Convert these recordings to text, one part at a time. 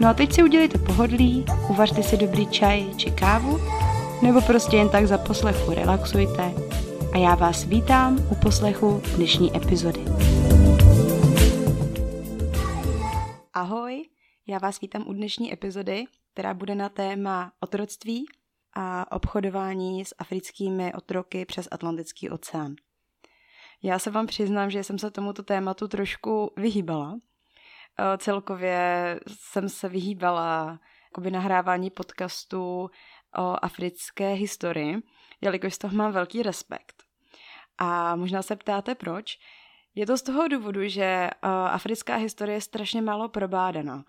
No a teď si udělejte pohodlí, uvařte si dobrý čaj či kávu, nebo prostě jen tak za poslechu relaxujte a já vás vítám u poslechu dnešní epizody. Ahoj, já vás vítám u dnešní epizody, která bude na téma otroctví a obchodování s africkými otroky přes Atlantický oceán. Já se vám přiznám, že jsem se tomuto tématu trošku vyhýbala. E, celkově jsem se vyhýbala jakoby nahrávání podcastů o africké historii, jelikož z toho mám velký respekt. A možná se ptáte, proč? Je to z toho důvodu, že uh, africká historie je strašně málo probádaná.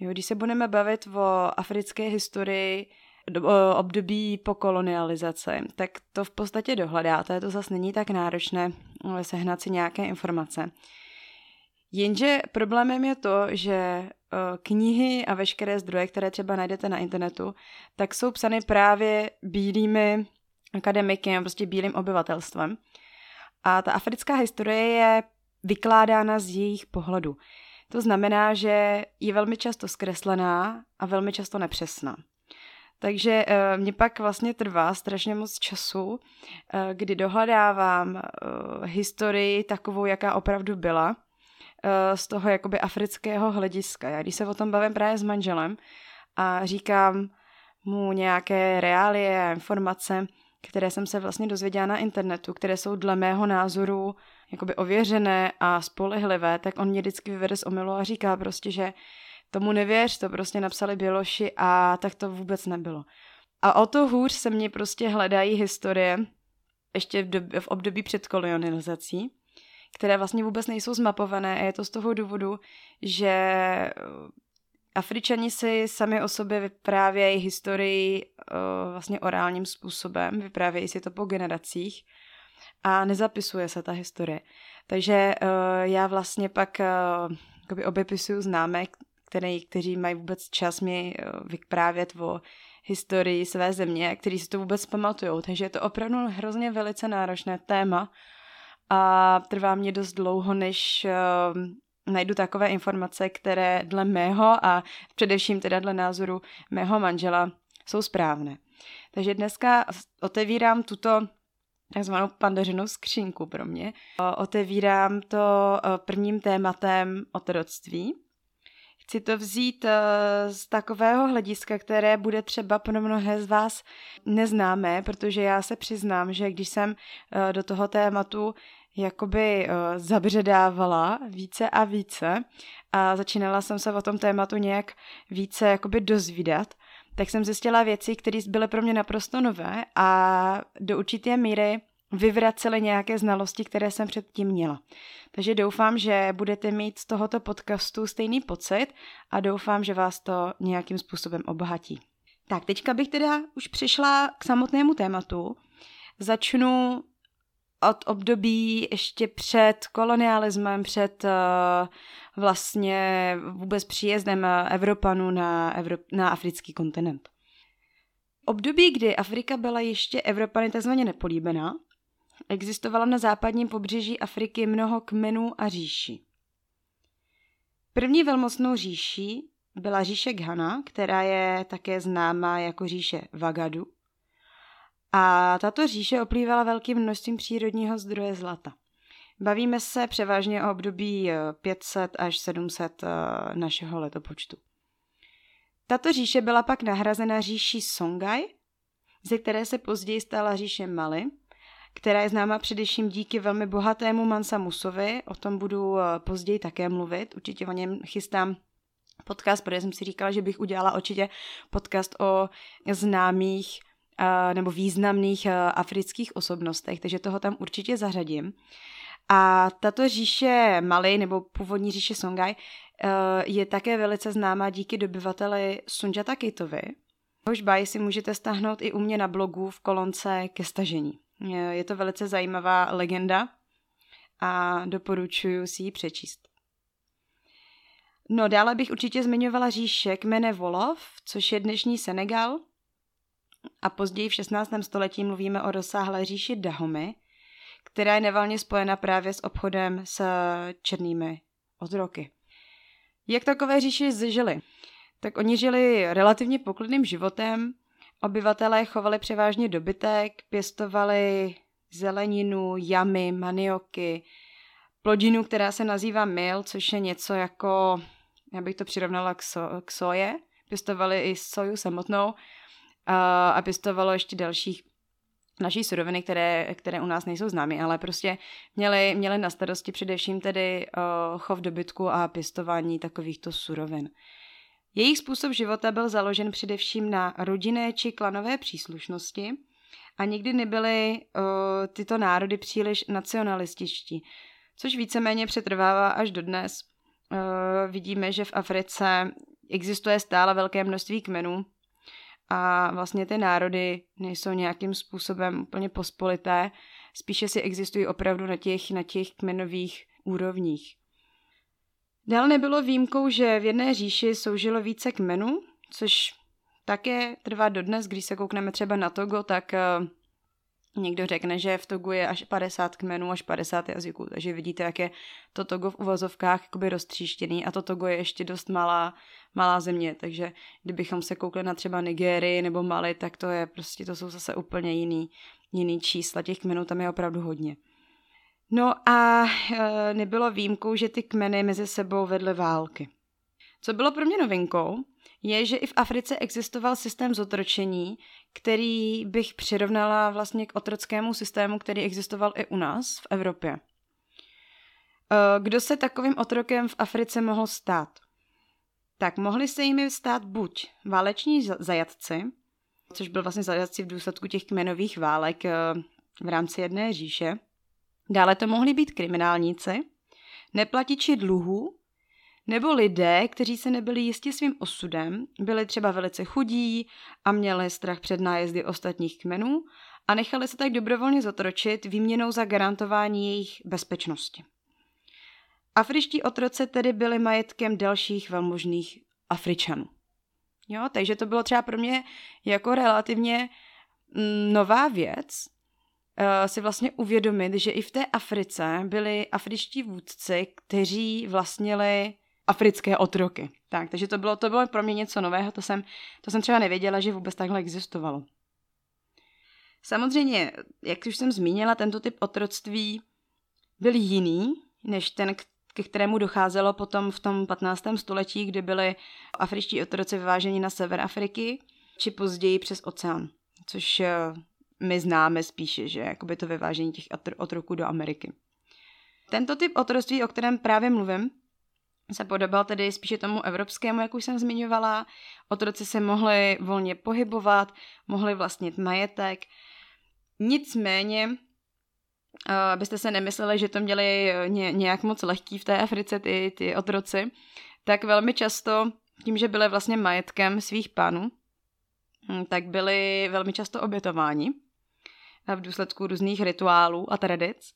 Jo, když se budeme bavit o africké historii období po kolonializaci, tak to v podstatě dohledáte, to zase není tak náročné sehnat si nějaké informace. Jenže problémem je to, že knihy a veškeré zdroje, které třeba najdete na internetu, tak jsou psány právě bílými akademiky, prostě bílým obyvatelstvem. A ta africká historie je vykládána z jejich pohledu. To znamená, že je velmi často zkreslená a velmi často nepřesná. Takže uh, mě pak vlastně trvá strašně moc času, uh, kdy dohledávám historii takovou, jaká opravdu byla, z toho jakoby afrického hlediska. Já když se o tom bavím právě s manželem a říkám mu nějaké reálie a informace, které jsem se vlastně dozvěděla na internetu, které jsou dle mého názoru jakoby ověřené a spolehlivé, tak on mě vždycky vyvede z omylu a říká prostě, že tomu nevěř, to prostě napsali Běloši a tak to vůbec nebylo. A o to hůř se mě prostě hledají historie, ještě v, době, v období před kolonizací, které vlastně vůbec nejsou zmapované a je to z toho důvodu, že Afričani si sami o sobě vyprávějí historii uh, vlastně orálním způsobem, vyprávějí si to po generacích a nezapisuje se ta historie. Takže uh, já vlastně pak obepisuju známek, který, kteří mají vůbec čas mi vyprávět o historii své země, kteří si to vůbec pamatují. Takže je to opravdu hrozně velice náročné téma a trvá mě dost dlouho, než uh, najdu takové informace, které dle mého a především teda dle názoru mého manžela jsou správné. Takže dneska otevírám tuto takzvanou pandořinou skřínku pro mě. Otevírám to prvním tématem otroctví. Chci to vzít z takového hlediska, které bude třeba pro mnohé z vás neznámé, protože já se přiznám, že když jsem do toho tématu jakoby uh, zabředávala více a více a začínala jsem se o tom tématu nějak více jakoby dozvídat, tak jsem zjistila věci, které byly pro mě naprosto nové a do určité míry vyvracely nějaké znalosti, které jsem předtím měla. Takže doufám, že budete mít z tohoto podcastu stejný pocit a doufám, že vás to nějakým způsobem obohatí. Tak, teďka bych teda už přišla k samotnému tématu. Začnu od období ještě před kolonialismem, před uh, vlastně vůbec příjezdem Evropanů na, Evrop- na africký kontinent. Období, kdy Afrika byla ještě Evropany tzv. nepolíbená, existovalo na západním pobřeží Afriky mnoho kmenů a říší. První velmocnou říší byla říše Ghana, která je také známá jako říše Vagadu, a tato říše oplývala velkým množstvím přírodního zdroje zlata. Bavíme se převážně o období 500 eh, až 700 eh, našeho letopočtu. Tato říše byla pak nahrazena říší Songhai, ze které se později stala říše Mali která je známa především díky velmi bohatému Mansa Musovi. O tom budu eh, později také mluvit. Určitě o něm chystám podcast, protože jsem si říkala, že bych udělala určitě podcast o známých uh, nebo významných uh, afrických osobnostech, takže toho tam určitě zařadím. A tato říše Mali, nebo původní říše Songhai, uh, je také velice známá díky dobyvateli Sunjata Kitovi. Báji si můžete stáhnout i u mě na blogu v kolonce ke stažení. Je to velice zajímavá legenda a doporučuji si ji přečíst. No dále bych určitě zmiňovala říše kmene Volov, což je dnešní Senegal. A později v 16. století mluvíme o rozsáhlé říši Dahomey, která je nevalně spojena právě s obchodem s černými otroky. Jak takové říši zžili? Tak oni žili relativně poklidným životem, obyvatelé chovali převážně dobytek, pěstovali zeleninu, jamy, manioky, plodinu, která se nazývá mil, což je něco jako já bych to přirovnala k, so, k soje. Pěstovali i soju samotnou a, a pěstovalo ještě dalších naší suroviny, které, které u nás nejsou známy, ale prostě měli, měli na starosti především tedy chov dobytku a pěstování takovýchto surovin. Jejich způsob života byl založen především na rodinné či klanové příslušnosti a nikdy nebyly uh, tyto národy příliš nacionalističtí, což víceméně přetrvává až dodnes. Eh, vidíme, že v Africe existuje stále velké množství kmenů a vlastně ty národy nejsou nějakým způsobem úplně pospolité, spíše si existují opravdu na těch, na těch kmenových úrovních. Dál nebylo výjimkou, že v jedné říši soužilo více kmenů, což také trvá dodnes, když se koukneme třeba na Togo, tak eh, Někdo řekne, že v Togu je až 50 kmenů, až 50 jazyků, takže vidíte, jak je to Togo v uvozovkách roztříštěný. A to Togo je ještě dost malá, malá země, takže kdybychom se koukli na třeba Nigérii nebo Mali, tak to je prostě, to jsou zase úplně jiný, jiný čísla, těch kmenů tam je opravdu hodně. No a e, nebylo výjimkou, že ty kmeny mezi sebou vedly války. Co bylo pro mě novinkou, je, že i v Africe existoval systém zotročení, který bych přirovnala vlastně k otrockému systému, který existoval i u nás v Evropě. Eh, kdo se takovým otrokem v Africe mohl stát? Tak mohli se jimi stát buď váleční zajatci, což byl vlastně zajatci v důsledku těch kmenových válek eh, v rámci jedné říše. Dále to mohli být kriminálníci, neplatiči dluhů, nebo lidé, kteří se nebyli jistí svým osudem, byli třeba velice chudí a měli strach před nájezdy ostatních kmenů a nechali se tak dobrovolně zotročit výměnou za garantování jejich bezpečnosti. Afričtí otroce tedy byli majetkem dalších velmožných Afričanů. Jo, takže to bylo třeba pro mě jako relativně mm, nová věc, si vlastně uvědomit, že i v té Africe byli afričtí vůdci, kteří vlastnili africké otroky. Tak, takže to bylo, to bylo pro mě něco nového, to jsem, to jsem třeba nevěděla, že vůbec takhle existovalo. Samozřejmě, jak už jsem zmínila, tento typ otroctví byl jiný, než ten, ke kterému docházelo potom v tom 15. století, kdy byli afričtí otroci vyváženi na sever Afriky, či později přes oceán, což eh, my známe spíše, že jakoby to vyvážení těch otroků do Ameriky. Tento typ otroctví, o kterém právě mluvím, se podobal tedy spíše tomu evropskému, jak už jsem zmiňovala. Otroci se mohli volně pohybovat, mohli vlastnit majetek. Nicméně, eh, abyste se nemysleli, že to měli nějak moc lehký v té Africe ty, ty otroci, tak velmi často, tím, že byli vlastně majetkem svých pánů, hm, tak byli velmi často obětováni v důsledku různých rituálů a tradic.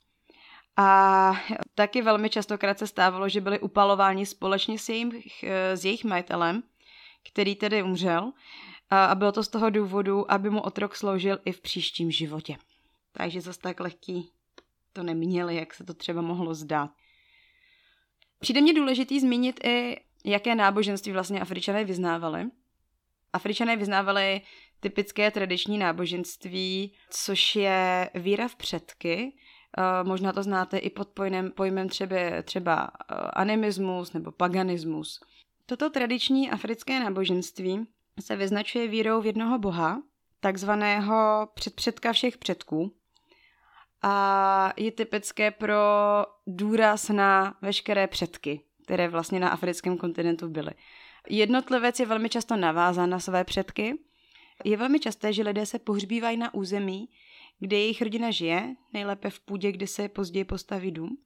A taky velmi častokrát se stávalo, že byli upalováni společně s, jejich, s jejich majitelem, který tedy umřel. A bylo to z toho důvodu, aby mu otrok sloužil i v příštím životě. Takže zase tak lehký to neměli, jak se to třeba mohlo zdát. Přijde mě důležitý zmínit i, jaké náboženství vlastně Afričané vyznávali. Afričané vyznávali typické tradiční náboženství, což je víra v předky, Uh, možná to znáte i pod pojmem, pojmem třeba, třeba uh, animismus nebo paganismus. Toto tradiční africké náboženství se vyznačuje vírou v jednoho boha, takzvaného předpředka všech předků. a je typické pro důraz na veškeré předky, které vlastně na africkém kontinentu byly. Jednotlivec je velmi často navázán na své předky. Je velmi časté, že lidé se pohřbívají na území, kde jejich rodina žije, nejlépe v půdě, kde se později postaví dům.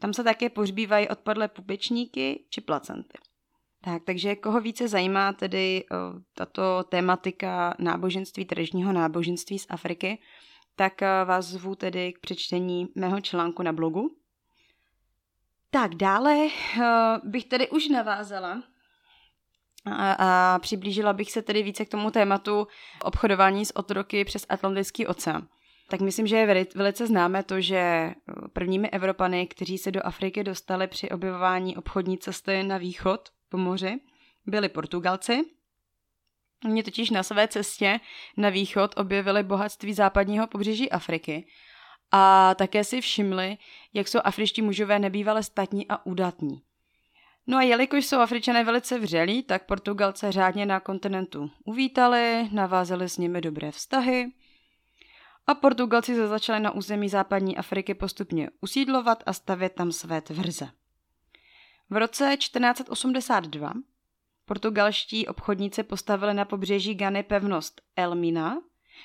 Tam se také pohřbívají odpadlé pupečníky či placenty. Tak, takže koho více zajímá tedy o, tato tématika náboženství, tržního náboženství z Afriky, tak vás zvu tedy k přečtení mého článku na blogu. Tak dále bych tedy už navázala a, přiblížila bych se tedy více k tomu tématu obchodování s otroky přes Atlantický oceán. Tak myslím, že je velice známé to, že prvními Evropany, kteří se do Afriky dostali při objevování obchodní cesty na východ po moři, byli Portugalci. Oni totiž na své cestě na východ objevili bohatství západního pobřeží Afriky a také si všimli, jak jsou afričtí mužové nebývale statní a udatní. No a jelikož jsou Afričané velice vřelí, tak Portugalce řádně na kontinentu uvítali, navázali s nimi dobré vztahy a Portugalci se začali na území západní Afriky postupně usídlovat a stavět tam své tvrze. V roce 1482 portugalští obchodníci postavili na pobřeží Gany pevnost Elmina,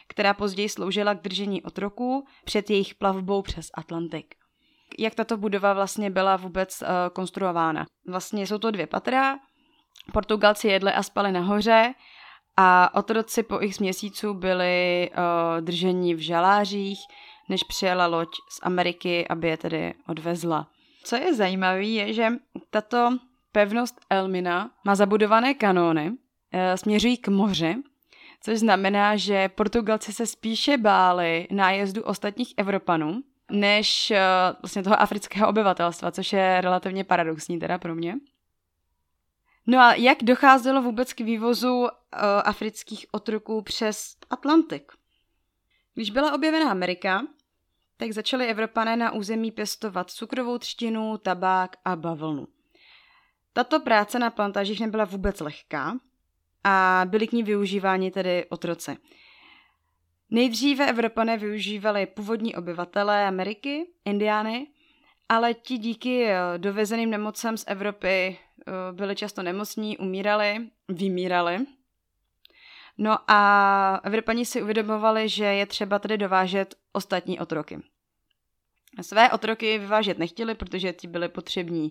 která později sloužila k držení otroků před jejich plavbou přes Atlantik jak tato budova vlastně byla vůbec uh, konstruována. Vlastně jsou to dvě patra, Portugalci jedli a spali nahoře a otroci po x měsíců byli uh, drženi v žalářích, než přijela loď z Ameriky, aby je tedy odvezla. Co je zajímavé, je, že tato pevnost Elmina má zabudované kanóny, uh, směřují k moři, což znamená, že Portugalci se spíše báli nájezdu ostatních Evropanů, než uh, vlastně toho afrického obyvatelstva, což je relativně paradoxní teda pro mě. No a jak docházelo vůbec k vývozu uh, afrických otroků přes Atlantik? Když byla objevena Amerika, tak začali Evropané na území pěstovat cukrovou třtinu, tabák a bavlnu. Tato práce na plantážích nebyla vůbec lehká a byli k ní využíváni tedy otroci. Nejdříve Evropané využívali původní obyvatelé Ameriky, Indiány, ale ti díky eh, dovezeným nemocem z Evropy eh, byli často nemocní, umírali, vymírali. No a Evropani si uvědomovali, že je třeba tedy dovážet ostatní otroky. Své otroky vyvážet nechtěli, protože ti byli potřební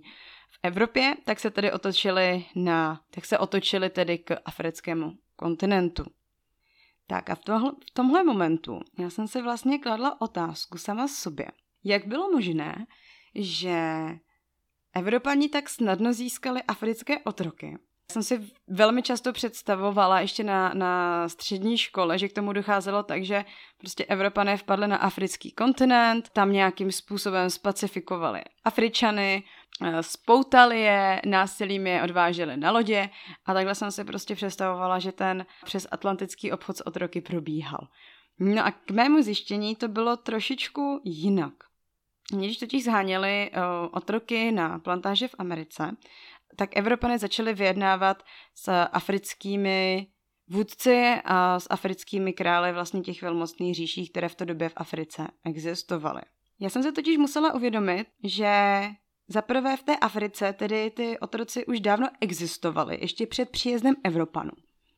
v Evropě, tak se tedy otočili na, tak se otočili tedy k africkému kontinentu. Tak a v, tohle, v tomhle momentu já jsem si vlastně kladla otázku sama sobě. Jak bylo možné, že Evropani tak snadno získali africké otroky? Jsem si velmi často představovala ještě na, na střední škole, že k tomu docházelo tak, že prostě Evropané vpadli na africký kontinent, tam nějakým způsobem spacifikovali Afričany, spoutali je, násilím je odváželi na lodě a takhle jsem si prostě představovala, že ten přes atlantický obchod s otroky probíhal. No a k mému zjištění to bylo trošičku jinak. Když totiž zháněli uh, otroky na plantáže v Americe, tak Evropané začali vyjednávat s africkými vůdci a s africkými krály vlastně těch velmocných říší, které v té době v Africe existovaly. Já jsem se totiž musela uvědomit, že za prvé v té Africe tedy ty otroci už dávno existovaly, ještě před příjezdem Evropanů.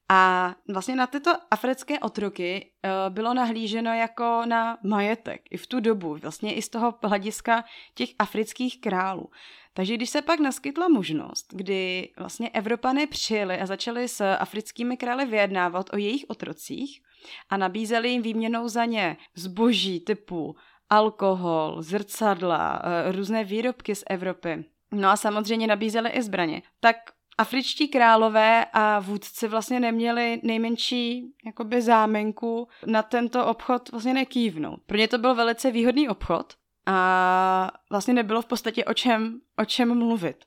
A vlastně na tyto africké otroky uh, bylo nahlíženo jako na majetek i v tu dobu, vlastně i z toho hlediska těch afrických králů. Takže když se pak naskytla možnost, kdy vlastně Evropané přijeli a začali s africkými králi vyjednávat o jejich otrocích a nabízeli jim výměnou za ně zboží typu alkohol, zrcadla, eh, různé výrobky z Evropy. No a samozřejmě nabízeli i zbraně. Tak afričtí králové a vůdci vlastně neměli nejmenší jakoby zámenku na tento obchod vlastně nekývnout. Pro ně to byl velice výhodný obchod a vlastně nebylo v podstatě o čem, o čem mluvit.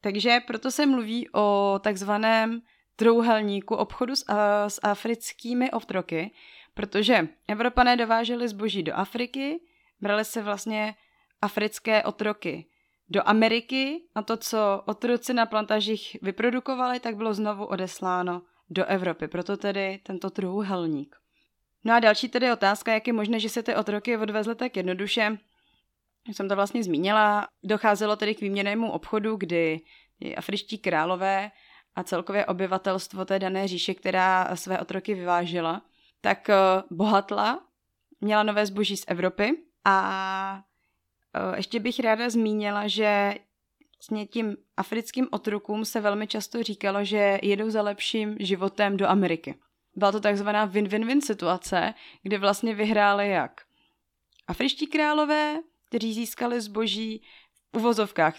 Takže proto se mluví o takzvaném trouhelníku obchodu s, a, s africkými otroky, protože Evropané dováželi zboží do Afriky, brali se vlastně africké otroky do Ameriky a to, co otroci na plantažích vyprodukovali, tak bylo znovu odesláno do Evropy. Proto tedy tento trůhelník. No a další tedy otázka, jak je možné, že se ty otroky odvezly tak jednoduše. Jsem to vlastně zmínila. Docházelo tedy k výměnému obchodu, kdy afričtí králové a celkově obyvatelstvo té dané říše, která své otroky vyvážela, tak eh, bohatla, měla nové zboží z Evropy a eh, ještě bych ráda zmínila, že vlastně tím africkým otrokům se velmi často říkalo, že jedou za lepším životem do Ameriky. Byla to takzvaná win-win-win situace, kdy vlastně vyhráli jak afričtí králové, kteří získali zboží v uvozovkách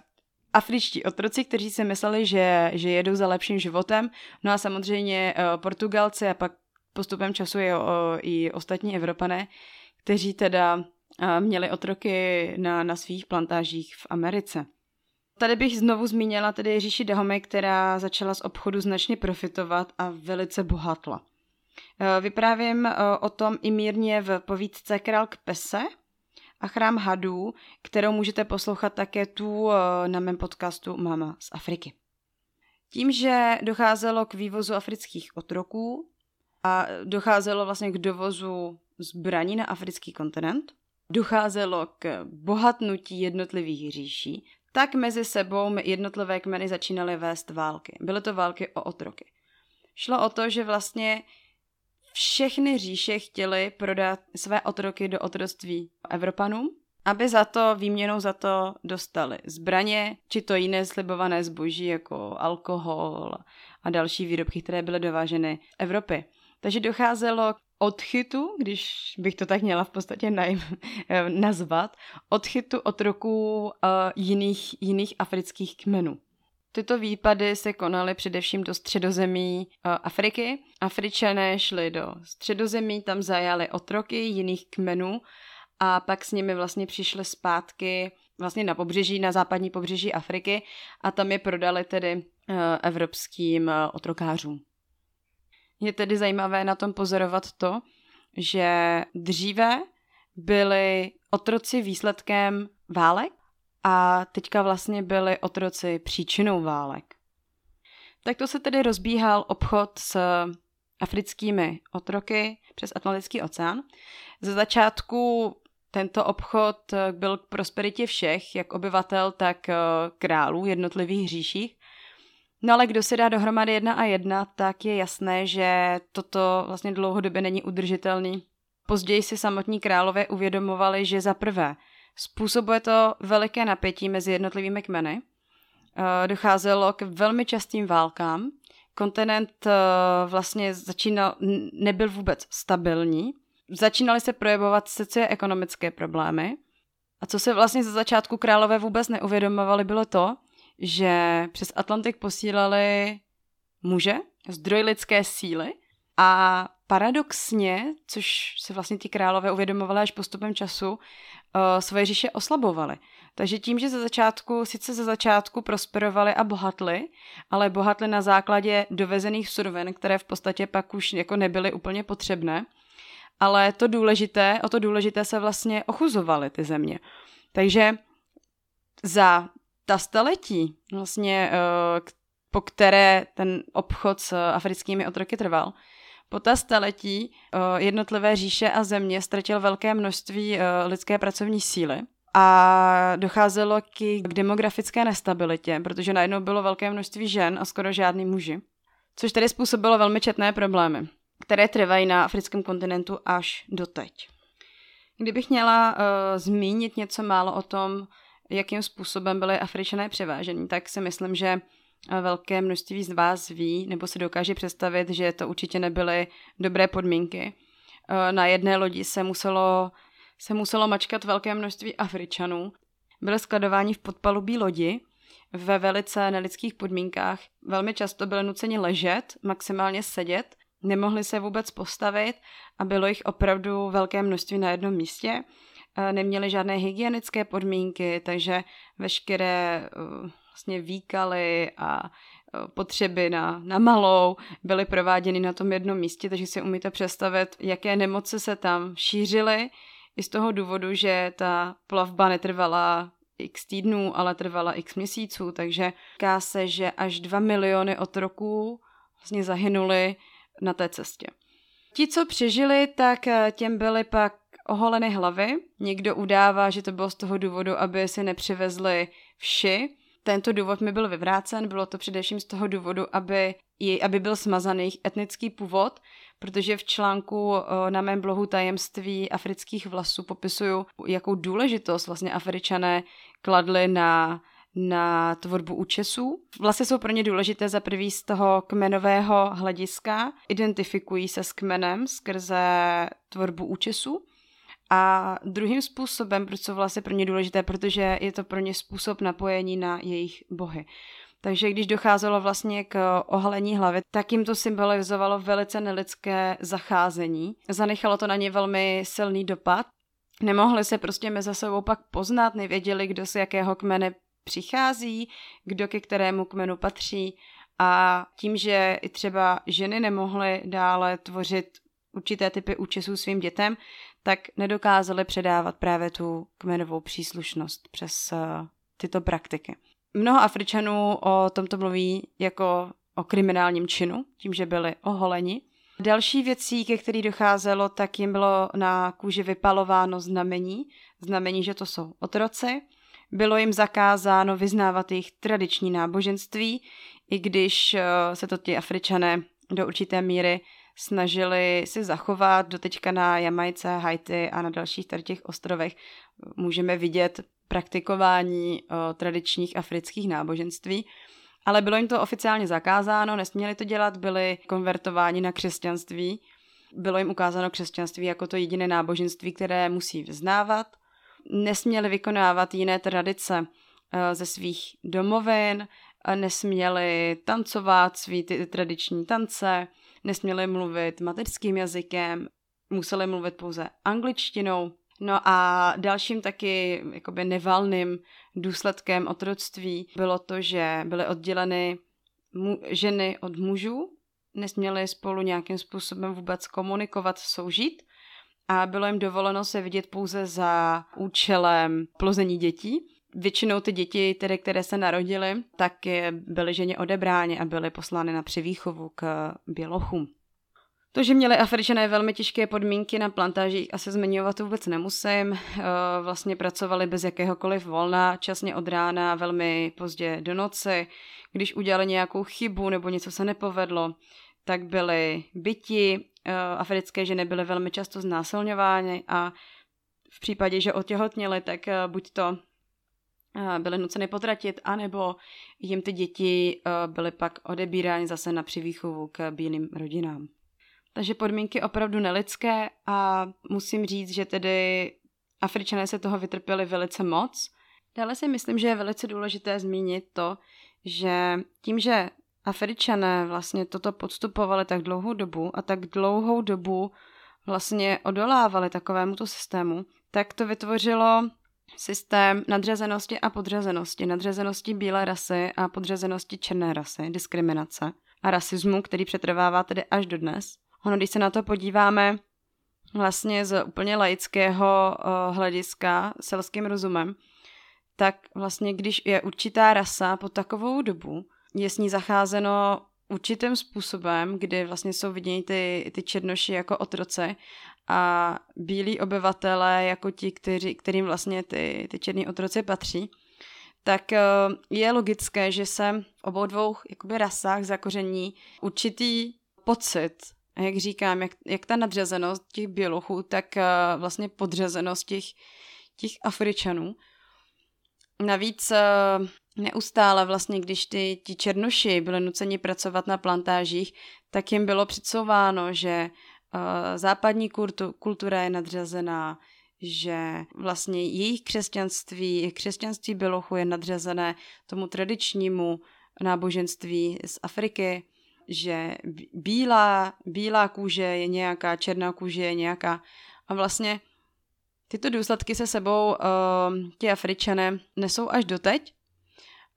afričtí otroci, kteří si mysleli, že, že jedou za lepším životem, no a samozřejmě uh, Portugalci a pak postupem času i, uh, i ostatní Evropané, kteří teda měli otroky na, na svých plantážích v Americe. Tady bych znovu zmínila tedy říši Dahomey, která začala z obchodu značně profitovat a velice bohatla. Vyprávím o tom i mírně v povídce Král k Pese, a chrám hadů, kterou můžete poslouchat také tu eh, na mém podcastu Mama z Afriky. Tím, že docházelo k vývozu afrických otroků a docházelo vlastně k dovozu zbraní na africký kontinent, docházelo k bohatnutí jednotlivých říší, tak mezi sebou jednotlivé kmeny začínaly vést války. Byly to války o otroky. Šlo o to, že vlastně všechny říše chtěly prodat své otroky do otroctví Evropanům, aby za to, výměnou za to dostali zbraně, či to jiné slibované zboží, jako alkohol a další výrobky, které byly dováženy z Evropy. Takže docházelo k odchytu, když bych to tak měla v podstatě najm, nazvat, odchytu otroků uh, jiných, jiných afrických kmenů. Tyto výpady se konaly především do středozemí uh, Afriky. Afričané šli do středozemí, tam zajali otroky jiných kmenů a pak s nimi vlastně přišli zpátky vlastně na pobřeží, na západní pobřeží Afriky a tam je prodali tedy evropským otrokářům. Je tedy zajímavé na tom pozorovat to, že dříve byli otroci výsledkem válek a teďka vlastně byli otroci příčinou válek. Takto se tedy rozbíhal obchod s africkými otroky přes Atlantický oceán. Ze začátku tento obchod byl k prosperitě všech, jak obyvatel, tak eh, králů jednotlivých říších. No ale kdo se dá dohromady jedna a jedna, tak je jasné, že toto vlastně dlouhodobě není udržitelný. Později si samotní králové uvědomovali, že za prvé Způsobuje to veliké napětí mezi jednotlivými kmeny. Eh, docházelo k velmi častým válkám. Kontinent eh, vlastně začínal, nebyl vůbec stabilní. Začínaly se projevovat socioekonomické problémy. A co se vlastně za začátku králové vůbec neuvědomovali, bylo to, že přes Atlantik posílali muže, zdroj lidské síly a paradoxně, což se vlastně ty králové uvědomovali až postupem času, uh, svoje říše oslabovaly. Takže tím, že ze začátku, sice ze začátku prosperovali a bohatli, ale bohatli na základě dovezených surovin, které v podstatě pak už jako nebyly úplně potřebné, ale to důležité, o to důležité se vlastně ochuzovaly ty země. Takže za ta staletí, vlastně, uh, po které ten obchod s africkými otroky trval, po ta staletí uh, jednotlivé říše a země ztratil velké množství lidské pracovní síly a docházelo k, k demografické nestabilitě, protože najednou bylo velké množství žen a skoro žádný muži, což tedy způsobilo velmi četné problémy, které trvají na africkém kontinentu až doteď. Kdybych měla uh, zmínit něco málo o tom, jakým způsobem byly Afričané převážení, tak si myslím, že velké množství z vás ví nebo si dokáže představit, že to určitě nebyly dobré podmínky. Eh, na jedné lodi se muselo, se muselo mačkat velké množství Afričanů. Byly skladováni v podpalubí lodi ve velice nelidských podmínkách. Velmi často byly nuceni ležet, maximálně sedět, nemohli se vůbec postavit a bylo jich opravdu velké množství na jednom místě. Eh, neměli žádné hygienické podmínky, takže veškeré eh, vlastně výkaly a e, potřeby na, na malou byly prováděny na tom jednom místě, takže si umíte představit, jaké nemoci se tam šířily, i z toho důvodu, že ta plavba netrvala x týdnů, ale trvala x měsíců, takže říká se, že až 2 miliony otroků vlastně zahynuli na té cestě. Ti, co přežili, tak eh, těm byly pak oholeny hlavy. Někdo udává, že to bylo z toho důvodu, aby si nepřivezli vši. Tento důvod mi byl vyvrácen, bylo to především z toho důvodu, aby, aby byl smazaný jejich etnický původ, protože v článku na mém blogu Tajemství afrických vlasů popisuju, jakou důležitost vlastně Afričané kladli na na tvorbu účesů. Vlasy jsou pro ně důležité za prvý z toho kmenového hlediska. Identifikují se s kmenem skrze tvorbu účesů. A druhým způsobem, proč jsou vlasy pro ně důležité, protože je to pro ně způsob napojení na jejich bohy. Takže když docházelo vlastně k ohalení hlavy, tak jim to symbolizovalo velice nelidské zacházení. Zanechalo to na ně velmi silný dopad. Nemohli se prostě mezi sebou pak poznat, nevěděli, kdo z jakého kmene přichází, kdo ke kterému kmenu patří a tím, že i třeba ženy nemohly dále tvořit určité typy účesů svým dětem, tak nedokázali předávat právě tu kmenovou příslušnost přes uh, tyto praktiky. Mnoho Afričanů o tomto mluví jako o kriminálním činu, tím, že byli oholeni. Další věcí, ke který docházelo, tak jim bylo na kůži vypalováno znamení, znamení, že to jsou otroci. Bylo jim zakázáno vyznávat jejich tradiční náboženství, i když eh, se to ti Afričané do určité míry snažili si zachovat. Doteďka na Jamajce, Haiti a na dalších tady těch ostrovech můžeme vidět praktikování o, tradičních afrických náboženství. Ale bylo jim to oficiálně zakázáno, nesměli to dělat, byli konvertováni na křesťanství. Bylo jim ukázáno křesťanství jako to jediné náboženství, které musí vznávat. Nesměli vykonávat jiné tradice ze svých domovin, nesměli tancovat svý ty tradiční tance, nesměli mluvit mateřským jazykem, museli mluvit pouze angličtinou. No a dalším taky jakoby nevalným důsledkem otroctví bylo to, že byly odděleny mu- ženy od mužů, nesměly spolu nějakým způsobem vůbec komunikovat, soužít a bylo jim dovoleno se vidět pouze za účelem plození dětí. Většinou ty děti, tedy, které se narodily, tak byly ženě odebrány a byly poslány na přivýchovu k bělochům. To, že měli Afričané velmi těžké podmínky na plantážích, asi zmiňovat vůbec nemusím. Eh, vlastně pracovali bez jakéhokoliv volna, časně od rána, velmi pozdě do noci. Když udělali nějakou chybu nebo něco se nepovedlo, tak byli byti. Eh, africké ženy byly velmi často znásilňovány a v případě, že otěhotněli, tak eh, buď to byly nuceny potratit, anebo jim ty děti byly pak odebírány zase na přivýchovu k bílým rodinám. Takže podmínky opravdu nelidské a musím říct, že tedy Afričané se toho vytrpěli velice moc. Dále si myslím, že je velice důležité zmínit to, že tím, že Afričané vlastně toto podstupovali tak dlouhou dobu a tak dlouhou dobu vlastně odolávali takovémuto systému, tak to vytvořilo systém nadřazenosti a podřazenosti. Nadřazenosti bílé rasy a podřazenosti černé rasy, diskriminace a rasismu, který přetrvává tedy až do dnes. Ono, když se na to podíváme vlastně z úplně laického uh, hlediska, selským rozumem, tak vlastně když je určitá rasa po takovou dobu, je s ní zacházeno určitým způsobem, kdy vlastně jsou viděni ty, ty černoši jako otroce a bílí obyvatele jako ti, kteří, kterým vlastně ty, ty černí otroci patří, tak eh, je logické, že se v obou dvou jakoby rasách zakoření určitý pocit jak říkám, jak, jak ta nadřazenost těch bělochů, tak uh, vlastně podřazenost těch, těch Afričanů. Navíc uh, neustále vlastně, když ty ti černoši byli nuceni pracovat na plantážích, tak jim bylo předsouváno, že uh, západní kultu, kultura je nadřazená, že vlastně jejich křesťanství, křesťanství bělochu je nadřazené tomu tradičnímu náboženství z Afriky, že bílá, bílá kůže je nějaká, černá kůže je nějaká. A vlastně tyto důsledky se sebou uh, ti Afričané nesou až doteď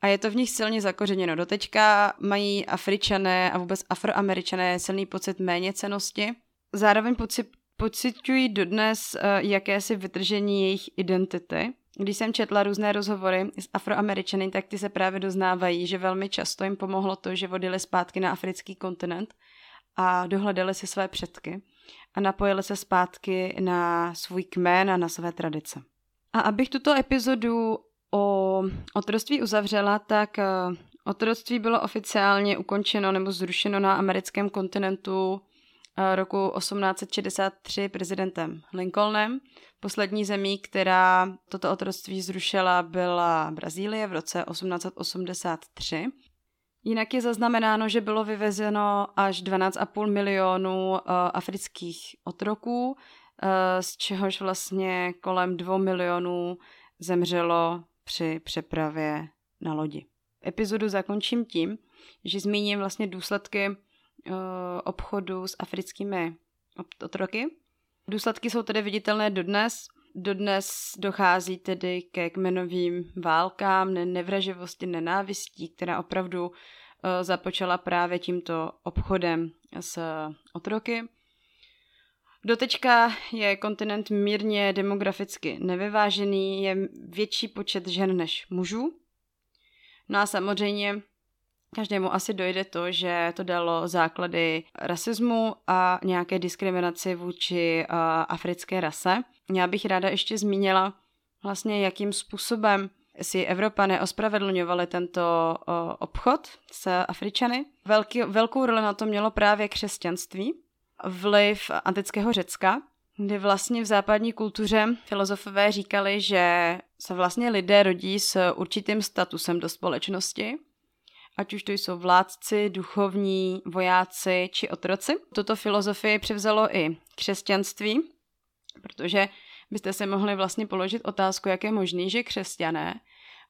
a je to v nich silně zakořeněno. Doteďka mají Afričané a vůbec Afroameričané silný pocit méněcenosti. Zároveň pocit, pocitují dodnes uh, jakési vytržení jejich identity když jsem četla různé rozhovory s afroameričany, tak ty se právě doznávají, že velmi často jim pomohlo to, že vodili zpátky na africký kontinent a dohledali si své předky a napojili se zpátky na svůj kmen a na své tradice. A abych tuto epizodu o otroctví uzavřela, tak eh, otroctví bylo oficiálně ukončeno nebo zrušeno na americkém kontinentu eh, roku 1863 prezidentem Lincolnem. Poslední zemí, která toto otroctví zrušila, byla Brazílie v roce 1883. Jinak je zaznamenáno, že bylo vyvezeno až 12,5 milionů uh, afrických otroků, z čehož vlastně kolem 2 milionů zemřelo při přepravě na lodi. Epizodu zakončím tím, že zmíním vlastně důsledky uh, obchodu s africkými otroky. Důsledky jsou tedy viditelné dodnes. Dodnes dochází tedy ke kmenovým válkám, nevraživosti, nenávistí, která opravdu uh, započala právě tímto obchodem s otroky. Dotečka je kontinent mírně demograficky nevyvážený, je větší počet žen než mužů. No a samozřejmě každému asi dojde to, že to dalo základy rasismu a nějaké diskriminaci vůči uh, africké rase. Já bych ráda ještě zmínila vlastně, jakým způsobem si Evropané ospravedlňovali tento uh, obchod s Afričany. Velký, velkou roli na to mělo právě křesťanství, vliv antického Řecka, kdy vlastně v západní kultuře filozofové říkali, že se vlastně lidé rodí s určitým statusem do společnosti, ať už to jsou vládci, duchovní, vojáci či otroci. Tuto filozofii převzalo i křesťanství, protože byste se mohli vlastně položit otázku, jak je možný, že křesťané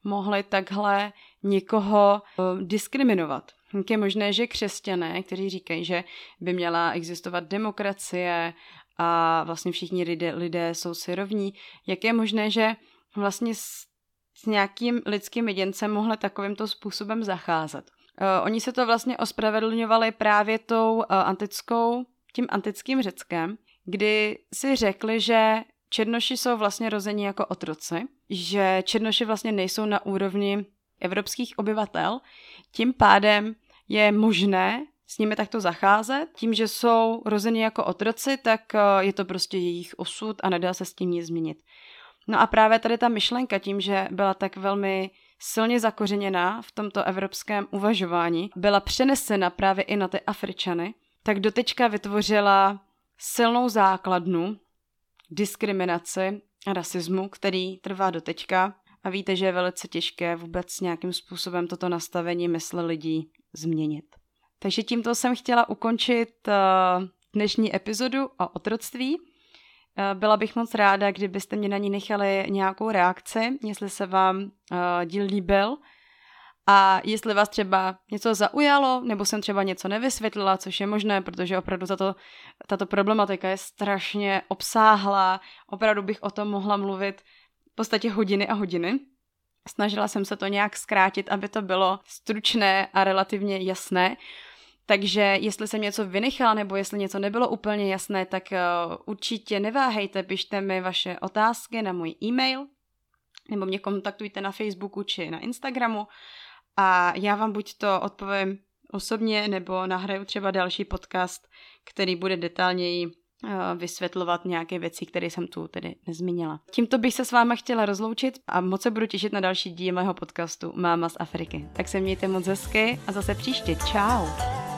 mohli takhle někoho eh, diskriminovat. Je možné, že křesťané, kteří říkají, že by měla existovat demokracie a vlastně všichni lidé, lidé jsou si rovní, jak je možné, že vlastně s, s nějakým lidským jedincem mohli takovýmto způsobem zacházet. Uh, oni se to vlastně ospravedlňovali právě tou uh, antickou, tím antickým řeckem, kdy si řekli, že černoši jsou vlastně rození jako otroci, že černoši vlastně nejsou na úrovni evropských obyvatel, tím pádem je možné s nimi takto zacházet. Tím, že jsou rozeni jako otroci, tak eh, je to prostě jejich osud a nedá se s tím nic změnit. No a právě tady ta myšlenka tím, že byla tak velmi silně zakořeněná v tomto evropském uvažování, byla přenesena právě i na ty Afričany, tak dotečka vytvořila silnou základnu diskriminaci a rasismu, který trvá dotečka a víte, že je velice těžké vůbec nějakým způsobem toto nastavení mysle lidí změnit. Takže tímto jsem chtěla ukončit eh, dnešní epizodu o otroctví. Eh, byla bych moc ráda, kdybyste mě na ní nechali nějakou reakci, jestli se vám eh, díl líbil a jestli vás třeba něco zaujalo, nebo jsem třeba něco nevysvětlila, což je možné, protože opravdu tato, tato problematika je strašně obsáhlá. Opravdu bych o tom mohla mluvit v podstatě hodiny a hodiny. Snažila jsem se to nějak zkrátit, aby to bylo stručné a relativně jasné. Takže jestli jsem něco vynechala nebo jestli něco nebylo úplně jasné, tak uh, určitě neváhejte, pište mi vaše otázky na můj e-mail nebo mě kontaktujte na Facebooku či na Instagramu a já vám buď to odpovím osobně nebo nahraju třeba další podcast, který bude detailněji Eh, vysvětlovat nějaké věci, které jsem tu tedy nezmínila. Tímto bych se s váma chtěla rozloučit a moc se budu těšit na další díl mého podcastu Máma z Afriky. Tak se mějte moc hezky a zase příště. Ciao.